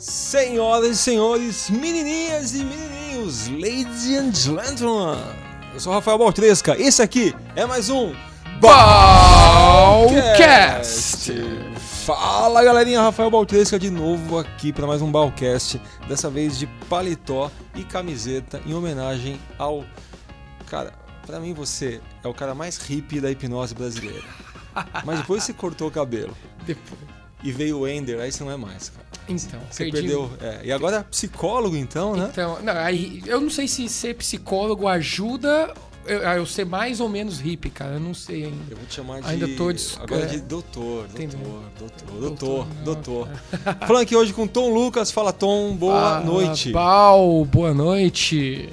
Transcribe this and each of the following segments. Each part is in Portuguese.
Senhoras e senhores, menininhas e menininhos, ladies and gentlemen, eu sou Rafael Baltresca, esse aqui é mais um Balcast. Fala galerinha, Rafael Baltresca de novo aqui para mais um Balcast, dessa vez de paletó e camiseta em homenagem ao... Cara, para mim você é o cara mais hippie da hipnose brasileira, mas depois você cortou o cabelo Depois. E veio o Ender, aí você não é mais, cara. Então, Você perdi- perdeu. é, e agora psicólogo, então, né? Então, não, aí, eu não sei se ser psicólogo ajuda eu, a eu ser mais ou menos hippie, cara. Eu não sei ainda. Eu vou te chamar de. Ainda tô des- Agora é. de doutor, doutor, doutor, Doutor, doutor, doutor. Falando aqui hoje com Tom Lucas. Fala, Tom. Boa Ah, noite. Bal, boa noite.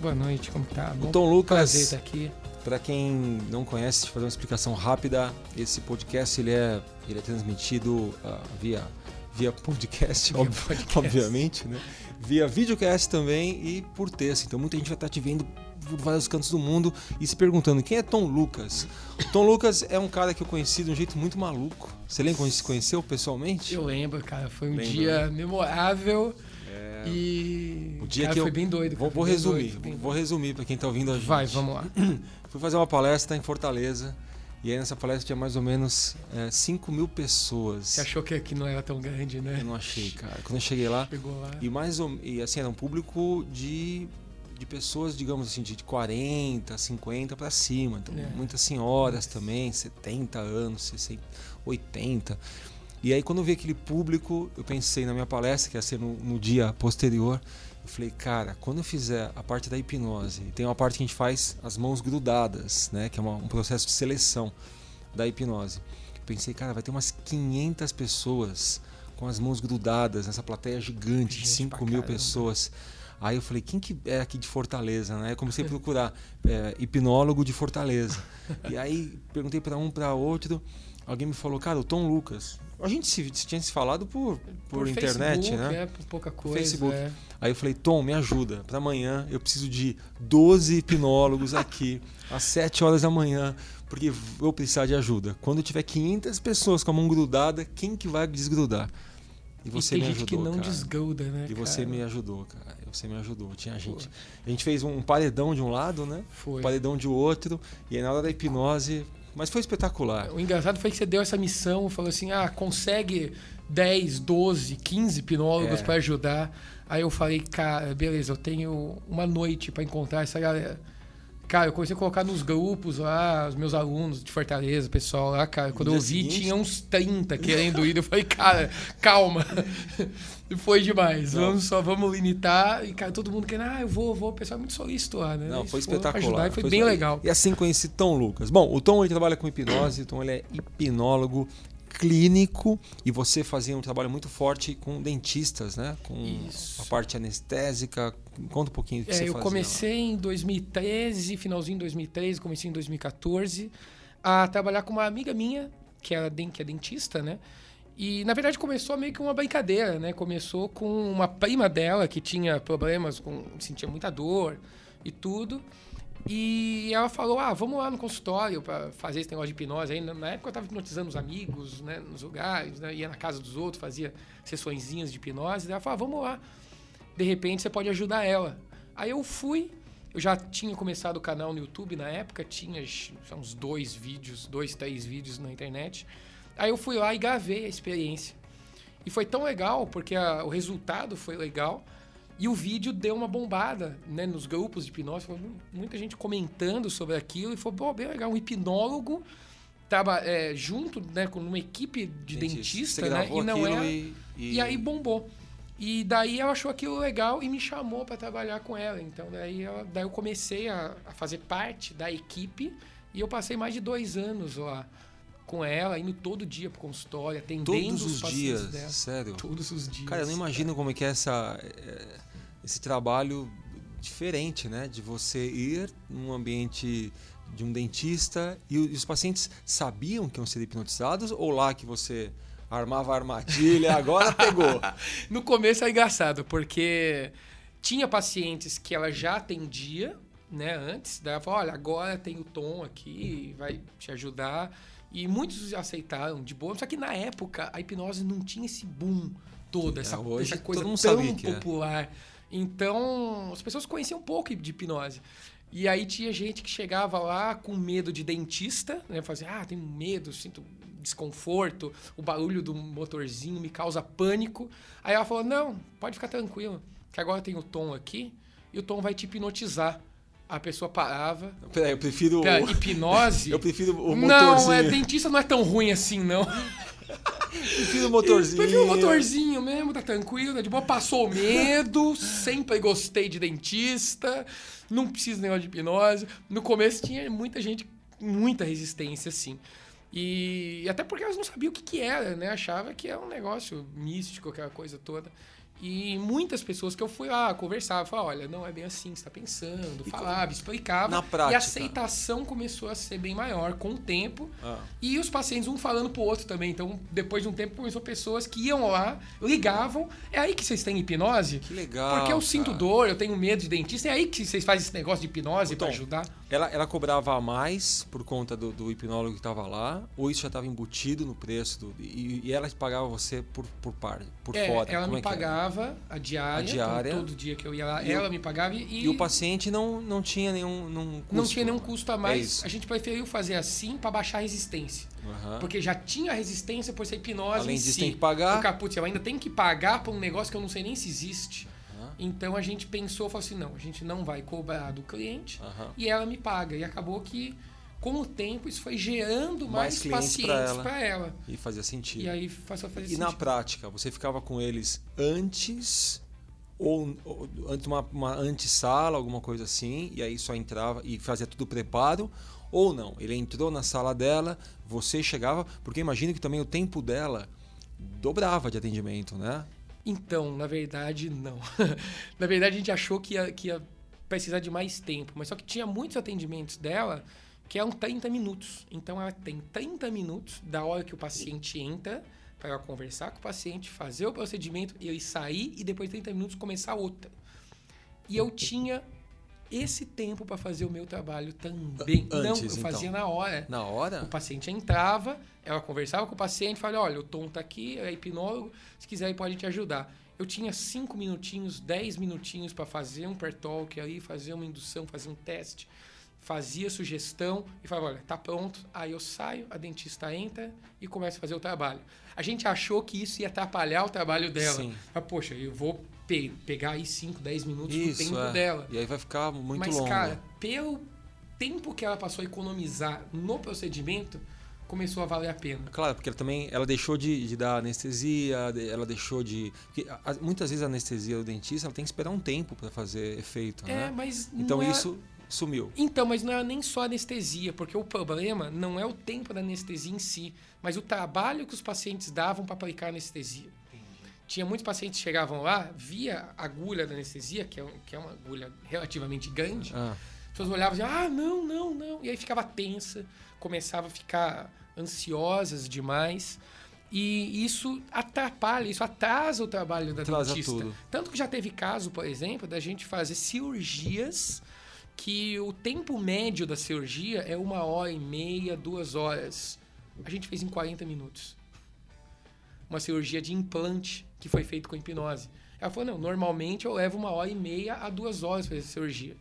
Boa noite, como tá? Bom, Tom Lucas, prazer estar aqui. Pra quem não conhece, deixa eu fazer uma explicação rápida. Esse podcast ele é, ele é transmitido ah, via, via podcast, Via ob- podcast. obviamente, né? Via videocast também e por texto. Então muita gente vai estar te vendo por vários cantos do mundo e se perguntando quem é Tom Lucas. Tom Lucas é um cara que eu conheci de um jeito muito maluco. Você lembra quando se conheceu pessoalmente? Eu lembro, cara. Foi um Lembra, dia memorável É, e. O dia cara, que eu foi bem doido. Vou, cara, vou foi bem resumir, doido, bem vou resumir para quem tá ouvindo a gente. Vai, vamos lá. Fui fazer uma palestra em Fortaleza e aí nessa palestra tinha mais ou menos é, 5 mil pessoas. Você achou que aqui não era tão grande, né? Eu não achei, cara. Quando eu cheguei lá, Chegou lá. e mais ou, e assim, era um público de, de pessoas, digamos assim, de 40, 50 para cima. Então, É. muitas senhoras também, 70 anos, 60, 80. E aí quando eu vi aquele público, eu pensei na minha palestra, que ia ser no, no dia posterior, eu falei, cara, quando eu fizer a parte da hipnose, tem uma parte que a gente faz as mãos grudadas, né, que é uma- um processo de seleção da hipnose. Eu pensei, cara, vai ter umas 500 pessoas com as mãos grudadas nessa plateia gigante de Gente 5 pra mil caramba. pessoas. Aí eu falei, quem que é aqui de Fortaleza, né? Eu comecei a procurar é, hipnólogo de Fortaleza. E aí perguntei para um, para outro. Alguém me falou, cara, o Tom Lucas. A gente se, tinha se falado por, por, internet, Facebook, né? É, por pouca coisa. Facebook. é. Aí eu falei, Tom, me ajuda. Para amanhã eu preciso de 12 hipnólogos aqui, às 7 horas da manhã, porque eu vou precisar de ajuda. Quando eu tiver 500 pessoas com a mão grudada, quem que vai desgrudar? E você e me tem gente ajudou, que não cara. desgruda, né? E você cara? me ajudou, cara. Você me ajudou. Tinha gente. A gente fez um paredão de um lado, né? Foi. Um paredão de outro. E aí na hora da hipnose. Mas foi espetacular. O engraçado foi que você deu essa missão, falou assim: ah, consegue 10, 12, 15 hipnólogos É. pra ajudar. Aí eu falei, cara, beleza, eu tenho uma noite pra encontrar essa galera. Cara, eu comecei a colocar nos grupos lá, os meus alunos de Fortaleza, o pessoal lá, cara. Quando eu vi, seguinte? tinha uns 30 querendo ir. Eu falei, cara, calma. E foi demais. Não. Vamos só, vamos limitar. E, cara, todo mundo querendo, ah, eu vou, eu vou. O pessoal é muito solícito lá, né? Não, foi espetacular. Ajudar, foi, Foi bem legal. E assim conheci Tom Lucas. Bom, o Tom ele trabalha com hipnose, então ele é hipnólogo clínico e você fazia um trabalho muito forte com dentistas, né? Com Isso. a parte anestésica. Conta um pouquinho o que É, você eu fazia. comecei em 2013, finalzinho de 2013, comecei em 2014, a trabalhar com uma amiga minha, que, den- que é dentista, né? E, na verdade, começou meio que uma brincadeira, né? Começou com uma prima dela que tinha problemas, com sentia muita dor e tudo. E ela falou, ah, vamos lá no consultório para fazer esse negócio de hipnose. Aí, na- época eu estava hipnotizando os amigos, né? Nos lugares, né? Ia na casa dos outros, fazia sessõezinhas de hipnose. Daí ela falou, ah, vamos lá de repente você pode ajudar ela. Aí eu fui, eu já tinha começado o canal no YouTube na época, tinha uns dois vídeos, dois, três vídeos na internet. Aí eu fui lá e gravei a experiência. E foi tão legal, porque a- o resultado foi legal. E o vídeo deu uma bombada né, nos grupos de hipnose. Mu- muita gente comentando sobre aquilo. E foi pô, bem legal. Um hipnólogo tava é, junto né, com uma equipe de dentista, né? E não era. e, e... E aí bombou. E daí ela achou aquilo legal e me chamou para trabalhar com ela. Então daí, ela- daí eu comecei a, a fazer parte da equipe e eu passei mais de dois anos lá com ela, indo todo dia pro consultório, atendendo Todos os os pacientes dias, dela. sério. Todos os dias. Cara, eu não imagino como é que é essa, é, esse trabalho diferente, né? De você ir num ambiente de um dentista e e os pacientes sabiam que iam ser hipnotizados ou lá que você armava a armadilha, agora pegou. No começo é engraçado, porque tinha pacientes que ela já atendia, né, antes, daí ela falou, olha, agora tem o Tom aqui, vai te ajudar. E muitos aceitaram de boa, só que na época a hipnose não tinha esse boom toda, essa, É, hoje essa coisa tão é. popular. Então, as pessoas conheciam um pouco de hipnose. E aí tinha gente que chegava lá com medo de dentista, né? Fazia, ah, tenho medo, sinto desconforto, o barulho do motorzinho me causa pânico. Aí ela falou, não, pode ficar tranquilo, que agora tem o Tom aqui e o Tom vai te hipnotizar. A pessoa parava. Peraí, eu prefiro. Cara, hipnose. Eu prefiro o Não, motorzinho. é, dentista não é tão ruim assim, não. prefiro o motorzinho. Prefiro o motorzinho mesmo, tá tranquilo, tá de boa. Passou o medo, sempre gostei de dentista, não preciso negócio de hipnose. No começo tinha muita gente, muita resistência, assim. E, e até porque elas não sabiam o que, que era, né? Achava que era um negócio místico, aquela coisa toda. E muitas pessoas que eu fui lá conversava, falava, olha, não é bem assim você está pensando, E falava, explicava. na prática? E a aceitação começou a ser bem maior com o tempo. Ah. E os pacientes um falando pro outro também. Então, depois de um tempo, começou pessoas que iam lá, ligavam. É aí que vocês têm hipnose? Que legal. Porque eu sinto cara. dor, eu tenho medo de dentista. É aí que vocês fazem esse negócio de hipnose para ajudar? Ela, ela cobrava a mais por conta do, do hipnólogo que estava lá, ou isso já estava embutido no preço? Do, e, e ela pagava você por, por par, por É, fora? ela Como me é era? pagava a diária, A diária. Todo, dia que eu ia lá, E ela o- me pagava e, E o paciente não, não tinha nenhum, nenhum custo? não tinha nenhum custo a É mais. isso. a gente preferiu fazer assim para baixar a resistência. Aham. Porque já tinha resistência por ser hipnose Além em disso, si. tem que pagar. O caput, eu ainda tenho que pagar por um negócio que eu não sei nem se existe. Então a gente pensou, falou assim, não, a gente não vai cobrar do cliente Aham. e ela me paga. E acabou que, com o tempo, isso foi gerando Mais mais, pacientes ela. para ela. E fazia sentido. E aí passou a fazer E na sentido. prática, você ficava com eles antes ou, ou antes uma, uma antessala, alguma coisa assim, e aí só entrava e fazia tudo preparo, ou não? Ele entrou na sala dela, você chegava, porque imagino que também o tempo dela dobrava de atendimento, né? Então, na verdade, não. na verdade, a gente achou que ia, que ia precisar de mais tempo, mas só que tinha muitos atendimentos dela que eram 30 minutos. Então, ela tem 30 minutos da hora que o paciente entra para ela conversar com o paciente, fazer o procedimento, ele sair e depois de 30 minutos começar outra. E eu tinha esse tempo para fazer o meu trabalho também. Antes, não, eu então. fazia na hora. Na O hora? paciente entrava, ela conversava com o paciente, falava, olha, o Tom tá aqui, é hipnólogo, se quiser ele pode te ajudar. Eu tinha cinco minutinhos, 10 minutinhos para fazer um per-talk aí, fazer uma indução, fazer um teste, fazia sugestão e falava, olha, tá pronto. Aí eu saio, a dentista entra e começa a fazer o trabalho. A gente achou que isso ia atrapalhar o trabalho dela. Sim. Ah, poxa, eu vou pe- pegar aí 5, 10 minutos do Isso, tempo é. dela. E aí vai ficar muito Mas, longo. cara, pelo tempo que ela passou a economizar no procedimento, começou a valer a pena. Claro, porque ela também ela deixou de, de dar anestesia, ela deixou de. muitas vezes a anestesia do dentista ela tem que esperar um tempo para fazer efeito, É, né? mas Então não é- isso sumiu. Então, mas não é nem só anestesia, porque o problema não é o tempo da anestesia em si, mas o trabalho que os pacientes davam para aplicar anestesia. Tinha muitos pacientes que chegavam lá, via a agulha da anestesia, que é, que é uma agulha relativamente grande, Ah, As pessoas olhavam e diziam, ah, não, não, não. E aí ficava tensa, começava a ficar ansiosas demais. E isso atrapalha, isso atrasa o trabalho da Atrasa dentista. tudo. Tanto que já teve caso, por exemplo, da gente fazer cirurgias que o tempo médio da cirurgia é uma hora e meia, duas horas. A gente fez em 40 minutos. Uma cirurgia de implante que foi feito com hipnose. Ela falou, não, normalmente eu levo uma hora e meia a duas horas para fazer a cirurgia.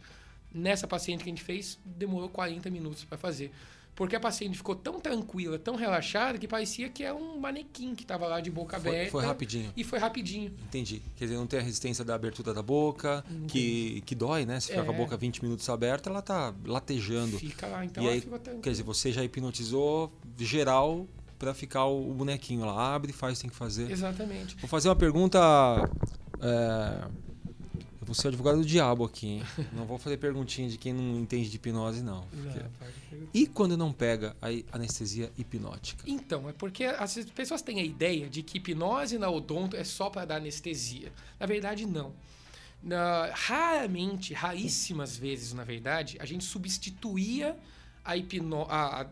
Nessa paciente que a gente fez, demorou 40 minutos para fazer. Porque a paciente ficou tão tranquila, tão relaxada, que parecia que era um manequim que estava lá de boca foi, aberta. foi rapidinho. E foi rapidinho. Entendi. Quer dizer, não tem a resistência da abertura da boca, que, que dói, né? Se ficar com a É. boca 20 minutos aberta, ela tá latejando. Fica lá, então e ela aí, quer dizer, você já hipnotizou geral para ficar o, o bonequinho lá. Abre, faz, tem que fazer. Exatamente. Vou fazer uma pergunta. é, Ser o advogado do diabo aqui, hein? Não vou fazer perguntinha de quem não entende de hipnose, não. porque- Não. E quando não pega a anestesia hipnótica? Então, é porque as pessoas têm a ideia de que hipnose na odonto é só para dar anestesia. Na verdade, não. Na- raramente, raríssimas vezes, na verdade, a gente substituía a, hipno, a, a-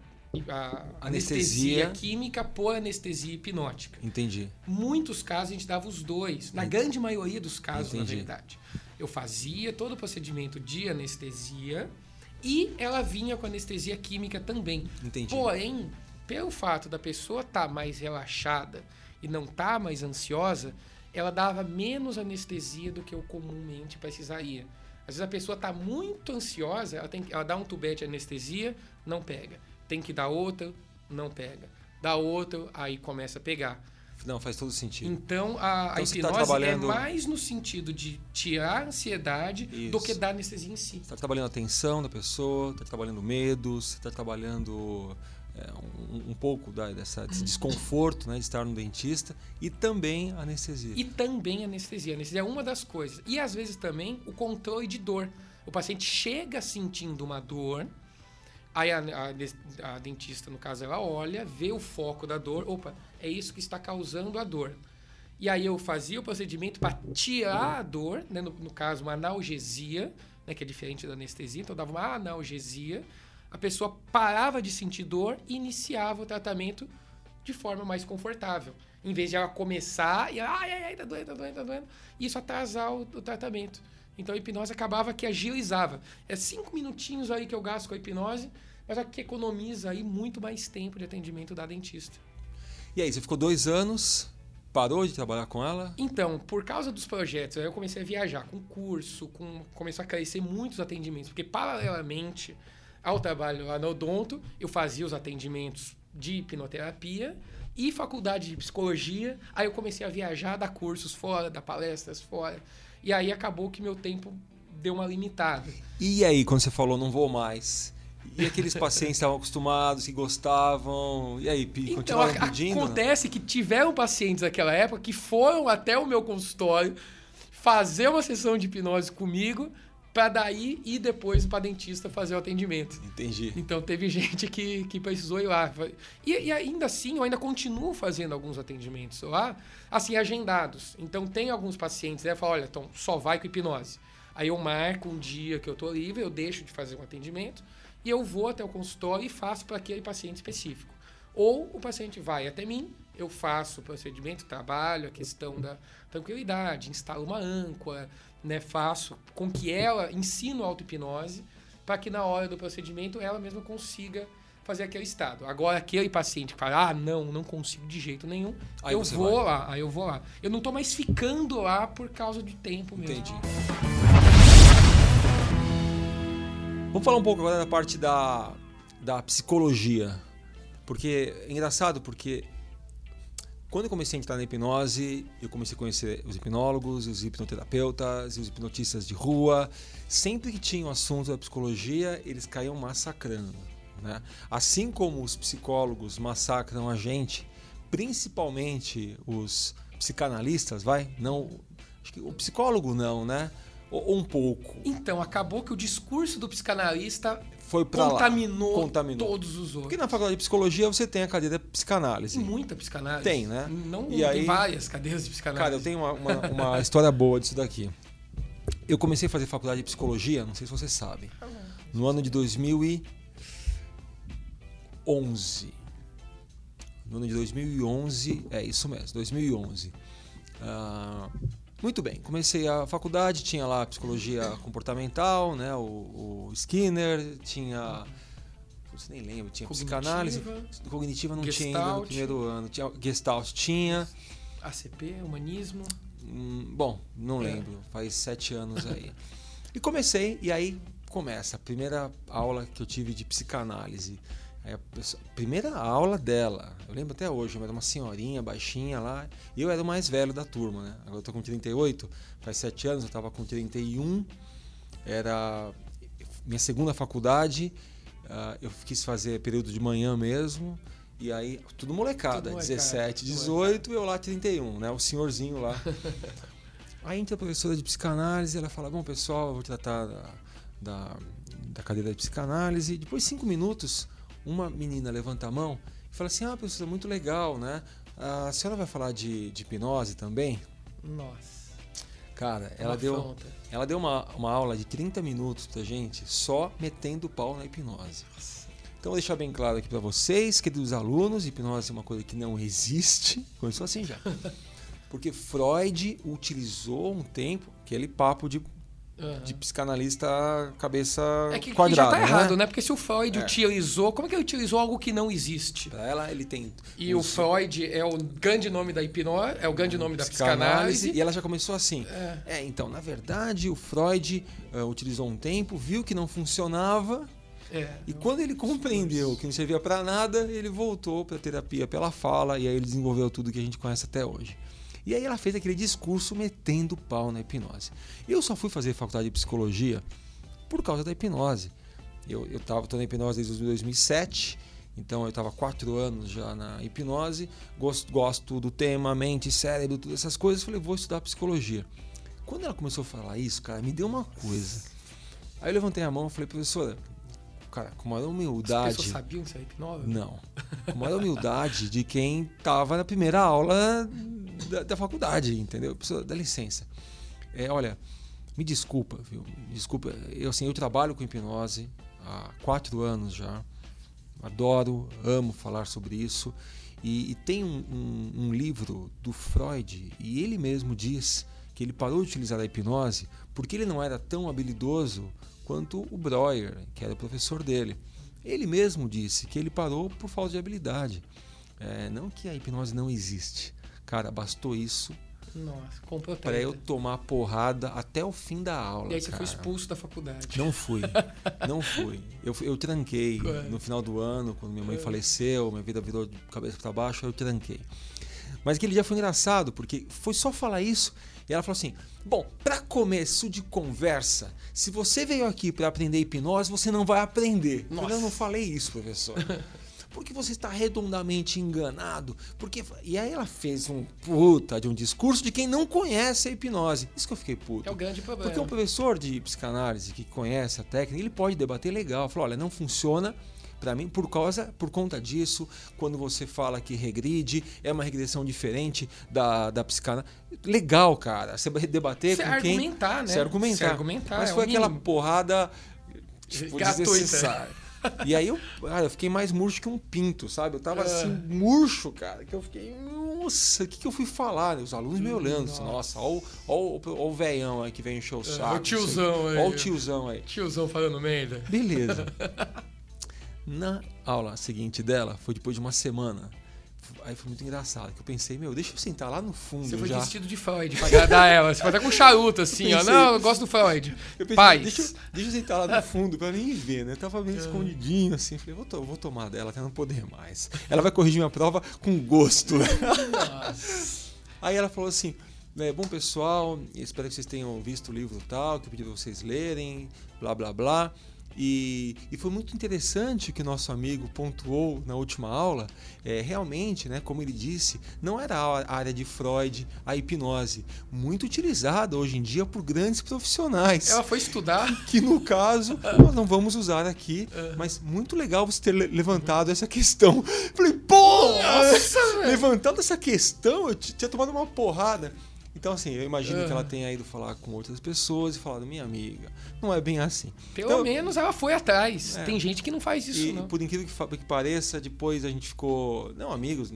a Anestesia. anestesia química por anestesia hipnótica. Entendi. muitos casos a gente dava os dois. Na grande maioria dos casos, Entendi. na verdade. Eu fazia todo o procedimento de anestesia e ela vinha com anestesia química também. Entendi. Porém, pelo fato da pessoa estar mais relaxada e não estar mais ansiosa, ela dava menos anestesia do que eu comumente precisaria. Às vezes a pessoa está muito ansiosa, ela, tem, ela dá um tubete de anestesia, não pega. Tem que dar outra, não pega. Dá outra, aí começa a pegar. Não, faz todo sentido. Então, a, Então a tá hipnose trabalhando- é mais no sentido de tirar a ansiedade do Isso. que dar anestesia em si. Você está trabalhando a atenção da pessoa, está trabalhando medos, está trabalhando é, um, um pouco da- dessa, desse desconforto né, de estar no dentista e também a anestesia. E também anestesia. A anestesia é uma das coisas. E às vezes também o controle de dor. O paciente chega sentindo uma dor, aí a, a- a dentista, no caso, ela olha, vê o foco da dor. Opa, é isso que está causando a dor. E aí eu fazia o procedimento para tirar a dor, né, no, no caso, uma analgesia, né, que é diferente da anestesia. Então eu dava uma analgesia, a pessoa parava de sentir dor e iniciava o tratamento de forma mais confortável. Em vez de ela começar e ai, ai, ai, tá doendo, tá doendo, tá doendo, e isso atrasar o, o tratamento. Então a hipnose acabava que agilizava. É cinco minutinhos aí que eu gasto com a hipnose, mas que economiza aí muito mais tempo de atendimento da dentista. E aí, você ficou dois anos, parou de trabalhar com ela? Então, por causa dos projetos, aí eu comecei a viajar com curso, com começou a crescer muitos atendimentos, porque paralelamente ao trabalho lá no Odonto, eu fazia os atendimentos de hipnoterapia e faculdade de psicologia. Aí eu comecei a viajar, dar cursos fora, dar palestras fora. E aí acabou que meu tempo deu uma limitada. E aí, quando você falou, não vou mais? E aqueles pacientes que estavam acostumados, que gostavam, e aí, Então, continuaram a- pedindo? né? acontece que tiveram pacientes naquela época que foram até o meu consultório fazer uma sessão de hipnose comigo para daí ir depois para dentista fazer o atendimento. Entendi. Então teve gente que, que precisou ir lá. E, e ainda assim, eu ainda continuo fazendo alguns atendimentos lá, assim, agendados. Então tem alguns pacientes, né? Fala, olha, então só vai com hipnose. Aí eu marco um dia que eu tô livre, eu deixo de fazer um atendimento e eu vou até o consultório e faço para aquele paciente específico. Ou o paciente vai até mim, eu faço o procedimento, trabalho a questão da tranquilidade, instalo uma âncora, né, faço com que ela ensino a auto-hipnose para que na hora do procedimento ela mesma consiga fazer aquele estado. Agora, aquele paciente que fala, ah, não, não consigo de jeito nenhum, Aí eu vou vai. lá, aí eu vou lá. Eu não tô mais ficando lá por causa do tempo mesmo. Entendi. Vamos falar um pouco agora da parte da, da psicologia. Porque é engraçado, porque quando eu comecei a entrar na hipnose, eu comecei a conhecer os hipnólogos, os hipnoterapeutas os hipnotistas de rua. Sempre que tinha o assunto da psicologia, eles caíam massacrando. Né? Assim como os psicólogos massacram a gente, principalmente os psicanalistas, vai? Não, acho que o psicólogo não, né? Ou, ou um pouco. Então, acabou que o discurso do psicanalista Foi para lá. contaminou, Contaminou. todos os Porque outros. na faculdade de psicologia você tem a cadeira de psicanálise. Tem muita psicanálise. Tem, né? Não E tem aí- várias cadeiras de psicanálise. Cara, eu tenho uma, uma, uma história boa disso daqui. Eu comecei a fazer faculdade de psicologia, não sei se você sabe, no ano de 2011. No ano de 2011, é isso mesmo, 2011. Ah, muito bem, comecei a faculdade, tinha lá psicologia comportamental, né? O, o Skinner, tinha. Putz, nem lembro, tinha Cognitiva. psicanálise. Cognitiva não tinha ainda no primeiro ano. Tinha, Gestalt tinha. ACP, humanismo. Hum, bom, não É. lembro, faz sete anos aí. e comecei, e aí começa a primeira aula que eu tive de psicanálise. Aí a pessoa- primeira aula dela, eu lembro até hoje, era uma senhorinha baixinha lá, e eu era o mais velho da turma, né? Agora eu tô com 38, faz sete anos, eu tava com 31, era minha segunda faculdade, ah, eu quis fazer período de manhã mesmo, e aí, tudo molecada, Tudo molecada, 17, tudo 18, eu lá 31, né? O senhorzinho lá. Aí entra a professora de psicanálise, ela fala: Bom, pessoal, eu vou tratar da, da, da cadeira de psicanálise. Depois de cinco minutos, uma menina levanta a mão e fala assim: Ah, professora, muito legal, né? A senhora vai falar de, de hipnose também? Nossa. Cara, ela uma deu, afronta. ela deu uma, uma aula de 30 minutos pra gente só metendo o pau na hipnose. Então, vou deixar bem claro aqui pra vocês, queridos alunos, hipnose é uma coisa que não existe. Começou assim já. Porque Freud utilizou um tempo, aquele papo de uhum. de psicanalista cabeça é que, quadrada. Que já tá né? errado, né? Porque se o Freud é. utilizou. Como é que ele utilizou algo que não existe? Pra ela, ele tem. E o Freud é o grande nome da hipnose, é o grande nome da psicanálise. E ela já começou assim. É, é então, na verdade, o Freud uh, utilizou um tempo, viu que não funcionava. É, e quando ele compreendeu que não servia para nada, ele voltou para terapia pela fala e aí ele desenvolveu tudo que a gente conhece até hoje. E aí ela fez aquele discurso metendo pau na hipnose. Eu só fui fazer faculdade de psicologia por causa da hipnose. Eu estou na hipnose desde 2007, então eu estava quatro anos já na hipnose, gosto, gosto do tema, mente, cérebro, todas essas coisas. Falei, vou estudar psicologia. Quando ela começou a falar isso, cara, me deu uma coisa. Aí eu levantei a mão e falei, professora, cara, com maior humildade. As pessoas sabiam que você era hipnose? Não. Com maior humildade de quem estava na primeira aula da, da faculdade, entendeu? Pessoa, dá licença. É, olha, me desculpa, viu? Me desculpa. Eu, assim, eu trabalho com hipnose há quatro anos já. Adoro, amo falar sobre isso. E, e tem um, um, um, livro do Freud, e ele mesmo diz que ele parou de utilizar a hipnose porque ele não era tão habilidoso quanto o Breuer, que era o professor dele. Ele mesmo disse que ele parou por falta de habilidade. É, não que a hipnose não existe, Cara, bastou isso. Nossa, comprou Pra eu tomar porrada até o fim da aula. E aí você cara. foi expulso da faculdade. Não fui. Não fui. Eu, eu tranquei no final do ano, quando minha mãe faleceu, minha vida virou de cabeça para baixo, eu tranquei. Mas aquele dia foi engraçado, porque foi só falar isso e ela falou assim: Bom, para começo de conversa, se você veio aqui para aprender hipnose, você não vai aprender. Nossa. Eu não falei isso, professor. porque você está redondamente enganado. Porque e aí ela fez um puta de um discurso de quem não conhece a hipnose. Isso que eu fiquei puto. É o grande problema. Porque um professor de psicanálise que conhece a técnica, ele pode debater legal, falar, olha, não funciona para mim por causa por conta disso quando você fala que regride é uma regressão diferente da, da psicanálise legal cara você debater você com argumentar, quem né? você argumentar, você argumentar mas é foi aquela mínimo. porrada tipo, desnecessária e aí eu, cara, eu fiquei mais murcho que um pinto, sabe? Eu tava é. assim, murcho, cara, que eu fiquei, nossa, o que, que eu fui falar? Os alunos me olhando, nossa, nossa ó, o velhão aí que vem encher o saco. É, o tiozão aí. Ó o tiozão aí. Tiozão falando merda. Beleza. Na aula seguinte dela, foi depois de uma semana, Aí foi muito engraçado, que eu pensei, meu, deixa eu sentar lá no fundo. Você foi já. vestido de Freud pra agradar ela. Você foi até com charuto, assim, ó. Não, eu gosto do Freud. Eu pensei, Paz. Deixa, eu, deixa eu sentar lá no fundo pra nem ver, né? Eu tava meio escondidinho, assim. Falei, vou, vou tomar dela até não poder mais. Ela vai corrigir minha prova com gosto. Nossa. Aí ela falou assim. É, bom pessoal, espero que vocês tenham visto o livro tal, que eu pedi pra vocês lerem, blá blá blá. E, e, foi muito interessante o que nosso amigo pontuou na última aula. É, realmente, né, como ele disse, não era a área de Freud a hipnose, muito utilizada hoje em dia por grandes profissionais. Ela foi estudar. Que no caso nós não vamos usar aqui, é. mas muito legal você ter levantado essa questão. Falei, pô! Levantando essa questão, eu tinha tomado uma porrada. Então, assim, eu imagino uhum. que ela tenha ido falar com outras pessoas e falado, minha amiga, não é bem assim. Pelo então, menos ela foi atrás. É. Tem gente que não faz isso, e, não. Por incrível que, que, pareça, depois a gente ficou, não amigos,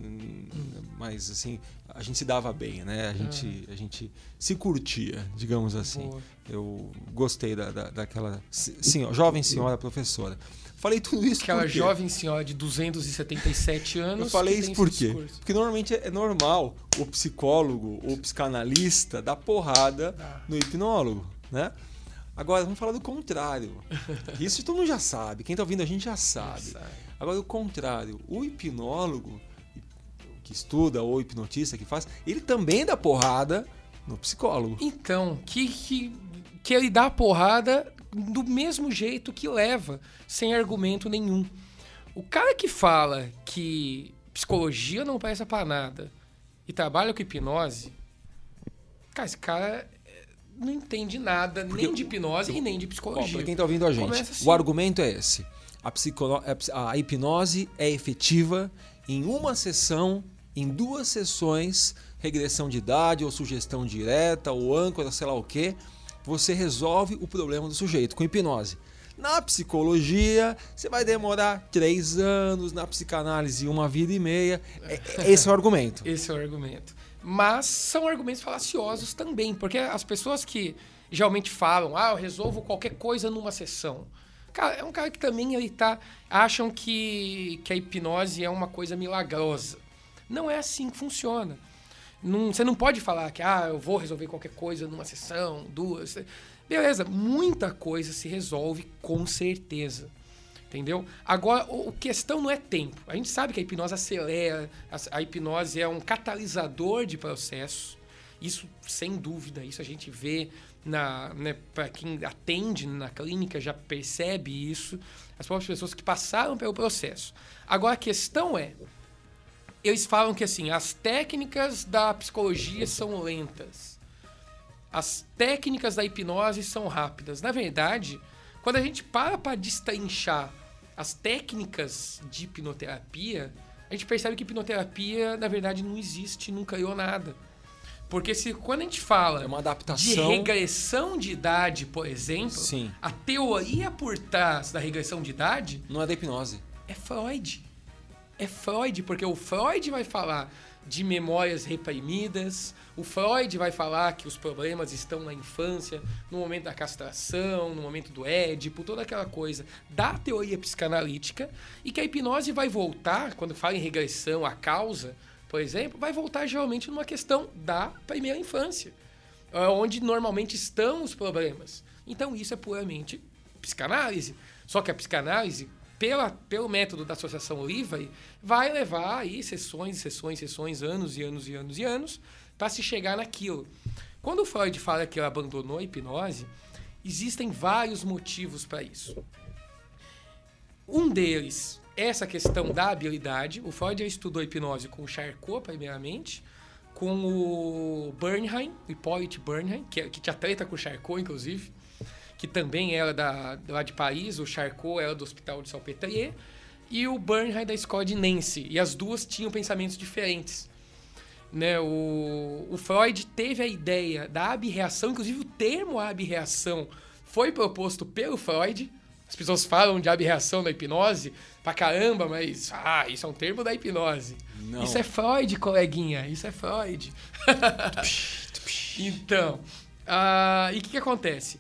mas assim, a gente se dava bem, né? A gente, uhum. a gente se curtia, digamos assim. Boa. Eu gostei da, da, daquela sim, jovem senhora professora. Falei tudo isso Aquela jovem senhora de 277 anos. Eu falei isso por quê? Porque normalmente é normal o psicólogo ou psicanalista dar porrada ah. no hipnólogo, né? Agora, vamos falar do contrário. Isso todo mundo já sabe. Quem está ouvindo a gente já sabe. Agora, o contrário. O hipnólogo que estuda ou hipnotista que faz, ele também dá porrada no psicólogo. Então, que, que, que ele dá porrada do mesmo jeito que leva, sem argumento nenhum. O cara que fala que psicologia não presta para nada e trabalha com hipnose, cara, esse cara eh, não entende nada Porque nem de hipnose e nem de psicologia. Para quem tá ouvindo a gente, assim. o argumento é esse. A, psicolo... a hipnose é efetiva em uma sessão, em duas sessões, regressão de idade ou sugestão direta ou âncora, sei lá o quê você resolve o problema do sujeito com hipnose. Na psicologia, você vai demorar três anos, na psicanálise, uma vida e meia. É, é, esse é o argumento. Esse é o argumento. Mas são argumentos falaciosos também, porque as pessoas que geralmente falam, ah, eu resolvo qualquer coisa numa sessão. Cara, é um cara que também ele tá. acham que, que a hipnose é uma coisa milagrosa. Não é assim que funciona. Não, você não pode falar que ah, eu vou resolver qualquer coisa numa sessão, duas. Beleza, muita coisa se resolve com certeza. Entendeu? Agora, a questão não é tempo. A gente sabe que a hipnose acelera, a, a hipnose é um catalisador de processo. Isso, sem dúvida, isso a gente vê na, né, para quem atende na clínica já percebe isso, as próprias pessoas que passaram pelo processo. Agora a questão é, eles falam que assim, as técnicas da psicologia são lentas. As técnicas da hipnose são rápidas. Na verdade, quando a gente para para destrinchar as técnicas de hipnoterapia, a gente percebe que hipnoterapia, na verdade, não existe, nunca criou nada. Porque se quando a gente fala é uma adaptação... de regressão de idade, por exemplo, Sim. a teoria por trás da regressão de idade não é da hipnose. É Freud. É Freud, porque o Freud vai falar de memórias reprimidas, o Freud vai falar que os problemas estão na infância, no momento da castração, no momento do Édipo, toda aquela coisa da teoria psicanalítica, e que a hipnose vai voltar, quando fala em regressão, a causa, por exemplo, vai voltar geralmente numa questão da primeira infância, é onde normalmente estão os problemas. Então isso é puramente psicanálise. Só que a psicanálise, pela, pelo método da associação Levi, vai levar aí sessões, sessões, sessões, anos e anos e anos e anos, para se chegar naquilo. Quando o Freud fala que ele abandonou a hipnose, existem vários motivos para isso. Um deles essa questão da habilidade. O Freud estudou hipnose com o Charcot, primeiramente, com o Bernheim, o Hippolyte Bernheim, que, que tinha treta com o Charcot, inclusive, que também era da, lá de Paris, o Charcot era do Hospital de Salpêtrier, e o Bernheim da escola de Nancy. E as duas tinham pensamentos diferentes. Né, o, o Freud teve a ideia da abreação, inclusive o termo abreação foi proposto pelo Freud, as pessoas falam de abreação da hipnose pra caramba, mas ah, isso é um termo da hipnose. Não. Isso é Freud, coleguinha, isso é Freud. então, uh, e o que, que acontece?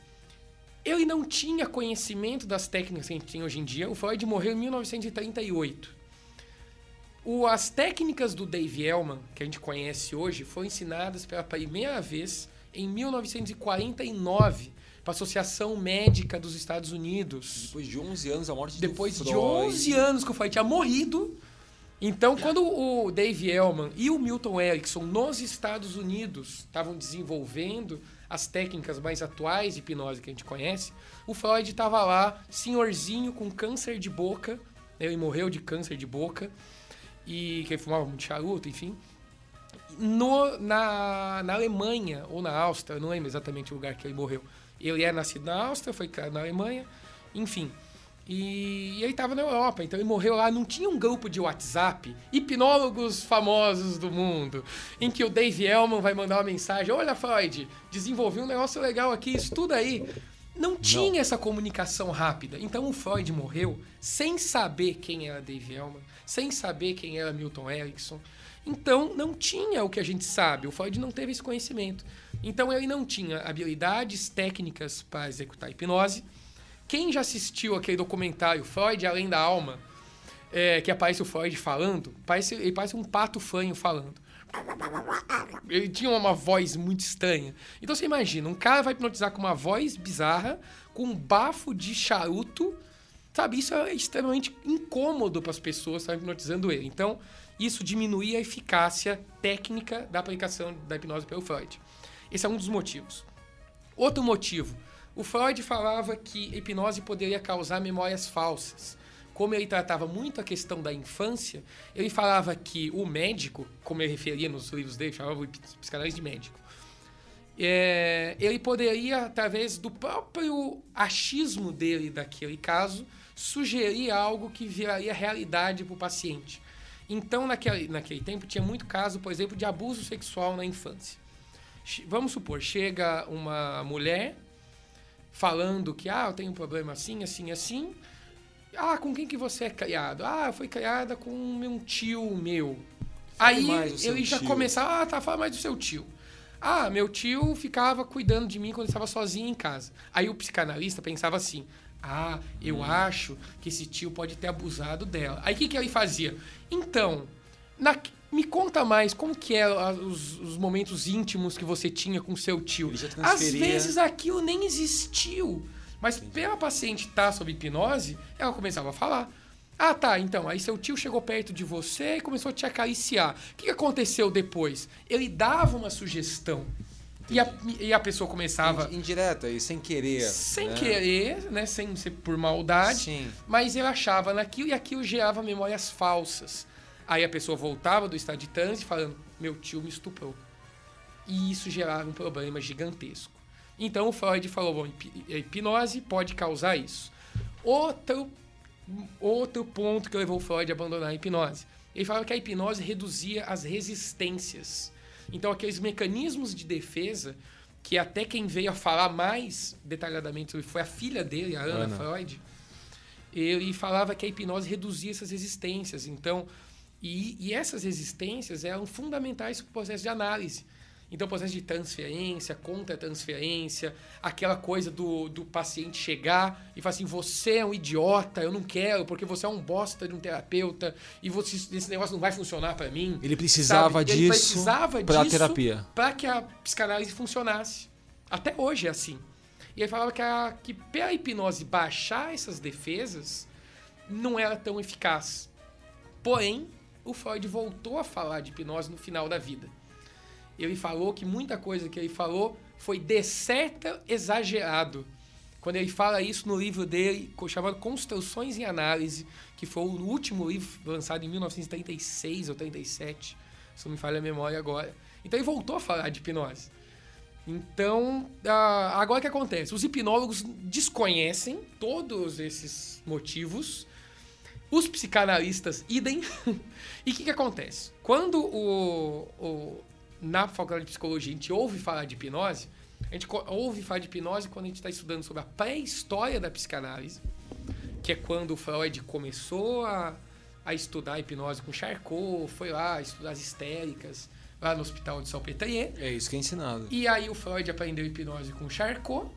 Ele não tinha conhecimento das técnicas que a gente tem hoje em dia. O Freud morreu em 1938. O, as técnicas do Dave Ellman, que a gente conhece hoje, foram ensinadas pela primeira vez em 1949 para a Associação Médica dos Estados Unidos. Depois de 11 anos a morte Depois do de 11 anos que o Freud tinha morrido. Então, quando o Dave Ellman e o Milton Erickson nos Estados Unidos estavam desenvolvendo as técnicas mais atuais de hipnose que a gente conhece, o Freud estava lá, senhorzinho com câncer de boca, né? ele morreu de câncer de boca, e que ele fumava muito charuto, enfim. No, na, na Alemanha ou na Áustria, não lembro exatamente o lugar que ele morreu. Ele é nascido na Áustria, foi na Alemanha, enfim. E, e ele estava na Europa, então ele morreu lá. Não tinha um grupo de WhatsApp, hipnólogos famosos do mundo, em que o Dave Elman vai mandar uma mensagem: Olha, Freud, desenvolvi um negócio legal aqui, estuda aí. Não tinha não. essa comunicação rápida. Então o Freud morreu sem saber quem era Dave Elman, sem saber quem era Milton Erickson. Então não tinha o que a gente sabe. O Freud não teve esse conhecimento. Então ele não tinha habilidades técnicas para executar hipnose. Quem já assistiu aquele documentário Freud Além da Alma, é, que aparece o Freud falando, parece, ele parece um pato fanho falando. Ele tinha uma voz muito estranha. Então você imagina, um cara vai hipnotizar com uma voz bizarra, com um bafo de charuto, sabe? Isso é extremamente incômodo para as pessoas estão hipnotizando ele. Então, isso diminuía a eficácia técnica da aplicação da hipnose pelo Freud. Esse é um dos motivos. Outro motivo, o Freud falava que hipnose poderia causar memórias falsas. Como ele tratava muito a questão da infância, ele falava que o médico, como ele referia nos livros dele, chamava o psicanálise de médico, é, ele poderia, através do próprio achismo dele daquele caso, sugerir algo que viraria realidade para o paciente. Então, naquele, naquele tempo, tinha muito caso, por exemplo, de abuso sexual na infância. Vamos supor, chega uma mulher falando que ah, eu tenho um problema assim, assim, assim. Ah, com quem que você é criado? Ah, foi criada com um tio meu. Aí eu já tio. começava, ah, tá, fala mais do seu tio. Ah, meu tio ficava cuidando de mim quando eu estava sozinho em casa. Aí o psicanalista pensava assim: ah, eu Hum. acho que esse tio pode ter abusado dela. Aí o que, que ele fazia? Então, na- me conta mais como que eram a- os, os momentos íntimos que você tinha com seu tio. Às vezes aquilo nem existiu. Mas pela paciente estar sob hipnose, ela começava a falar. Ah, tá, então. Aí seu tio chegou perto de você e começou a te acariciar. O que que aconteceu depois? Ele dava uma sugestão. E a, e a pessoa começava Indireta e sem querer. sem né? querer, né? Sem ser por maldade. Sim. Mas ele achava naquilo e aquilo gerava memórias falsas. Aí a pessoa voltava do estado de transe falando: Meu tio me estuprou. E isso gerava um problema gigantesco. Então o Freud falou: Bom, hipnose pode causar isso. Outro, outro ponto que levou o Freud a abandonar a hipnose. Ele falava que a hipnose reduzia as resistências. Então, aqueles mecanismos de defesa, que até quem veio a falar mais detalhadamente foi a filha dele, a Ana, Ana. Freud, ele falava que a hipnose reduzia essas resistências. Então, e, e essas resistências eram fundamentais para o processo de análise. Então, o processo de transferência, contra-transferência, aquela coisa do, do paciente chegar e falar assim: você é um idiota, eu não quero, porque você é um bosta de um terapeuta e você, esse negócio não vai funcionar para mim. Ele precisava Sabe? Ele disso precisava pra disso terapia. para que a psicanálise funcionasse. Até hoje é assim. E ele falava que, a, que pela hipnose baixar essas defesas não era tão eficaz. Porém, o Freud voltou a falar de hipnose no final da vida. Ele falou que muita coisa que ele falou foi de certa exagerado. Quando ele fala isso no livro dele, chamado Construções em Análise, que foi o último livro lançado em 1936 ou 37, se não me falha a memória agora. Então ele voltou a falar de hipnose. Então, agora o que acontece? Os hipnólogos desconhecem todos esses motivos, os psicanalistas idem. e o que, que acontece? Quando o, o- na faculdade de psicologia a gente ouve falar de hipnose, a gente ouve falar de hipnose quando a gente está estudando sobre a pré-história da psicanálise, que é quando o Freud começou a, a estudar a hipnose com Charcot, foi lá estudar as histéricas, lá no hospital de Salpêtrier. É isso que é ensinado. E aí o Freud aprendeu hipnose com Charcot,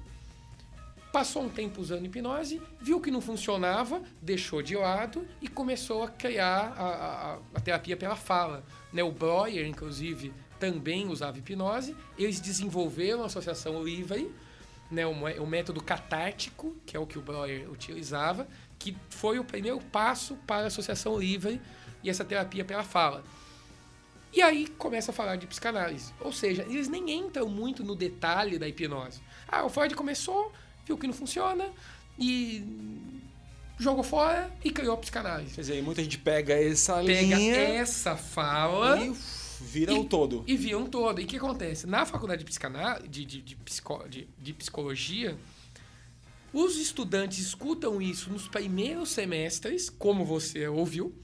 passou um tempo usando hipnose, viu que não funcionava, deixou de lado e começou a criar a, a- a terapia pela fala. Né? O Breuer, inclusive, também usava hipnose. Eles desenvolveram a associação livre, né? o, o método catártico, que é o que o Breuer utilizava, que foi o primeiro passo para a associação livre e essa terapia pela fala. E aí começa a falar de psicanálise. Ou seja, eles nem entram muito no detalhe da hipnose. Ah, o Freud começou, viu que não funciona e jogou fora e criou a psicanálise. Quer dizer, muita gente pega essa Pega linha essa fala e vira E- o todo. e viam todo. E o que acontece? Na faculdade de, psicanálise, de, de, de, psico- de- de psicologia, os estudantes escutam isso nos primeiros semestres, como você ouviu,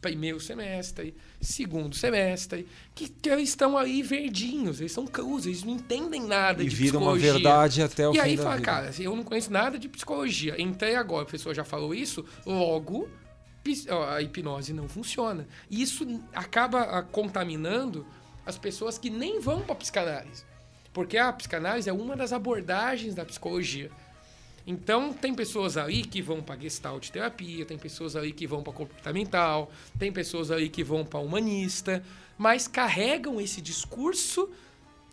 primeiro semestre, segundo semestre, que, que eles estão ali verdinhos, eles são cruz, eles não entendem nada E de vira uma psicologia. verdade até o E fim aí da fala, vida. cara, assim, eu não conheço nada de psicologia. Entrei agora, a pessoa já falou isso, logo a hipnose não funciona. E isso acaba ah, contaminando as pessoas que nem vão para psicanálise. Porque a psicanálise é uma das abordagens da psicologia. Então, tem pessoas ali que vão para gestalt terapia, tem pessoas ali que vão para comportamental, tem pessoas ali que vão para humanista, mas carregam esse discurso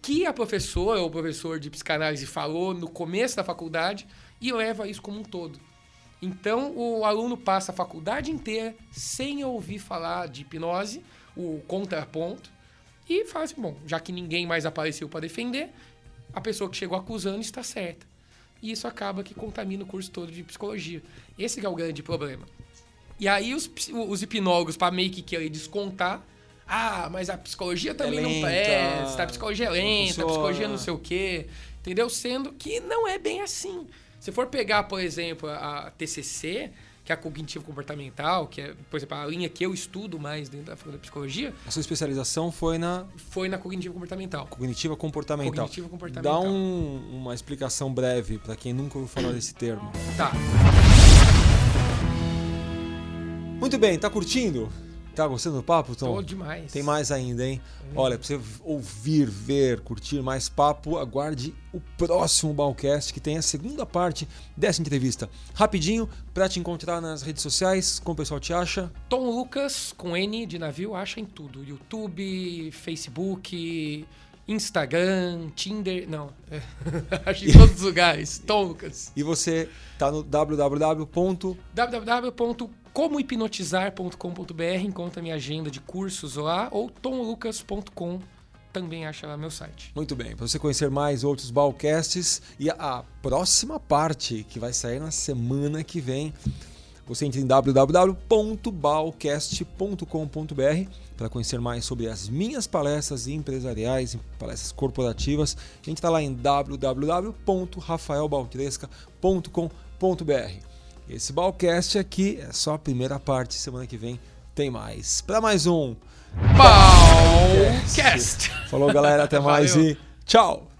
que a professora ou o professor de psicanálise falou no começo da faculdade e leva isso como um todo. Então, o aluno passa a faculdade inteira sem ouvir falar de hipnose, o contraponto, e fala assim: bom, já que ninguém mais apareceu para defender, a pessoa que chegou acusando está certa. E isso acaba que contamina o curso todo de psicologia. Esse que é o grande problema. E aí os, os hipnólogos, para meio que querer descontar, ah, mas a psicologia também não lenta, presta, a psicologia é não lenta, a psicologia não sei o quê, entendeu? Sendo que não é bem assim. Se for pegar, por exemplo, a TCC, que é a cognitivo comportamental, que é, por exemplo, a linha que eu estudo mais dentro da faculdade de psicologia, A sua especialização foi na foi na cognitivo comportamental. cognitiva comportamental. Cognitivo comportamental. Dá um- uma explicação breve para quem nunca ouviu falar desse termo. Tá. Muito bem, tá curtindo? Tá gostando do papo, Tom? Tô demais. Tem mais ainda, hein? Olha, pra você ouvir, ver, curtir mais papo, aguarde o próximo Balcast, que tem a segunda parte dessa entrevista. Rapidinho, pra te encontrar nas redes sociais, como o pessoal te acha? Tom Lucas, com N de navio, acha em tudo. YouTube, Facebook, Instagram, Tinder. Não, acho em todos os lugares. Tom Lucas. E você tá no www. www.comohipnotizar.com.br encontra minha agenda de cursos lá ou tomlucas.com também acha lá meu site. Muito bem, para você conhecer mais outros Balcasts e a próxima parte que vai sair na semana que vem, você entra em www.balcast.com.br para conhecer mais sobre as minhas palestras empresariais, palestras corporativas. A gente está lá em www.rafaelbaltresca.com.br. Esse Balcast aqui é só a primeira parte, semana que vem tem mais. Para mais um Balcast. Falou, galera, até mais Valeu. e tchau!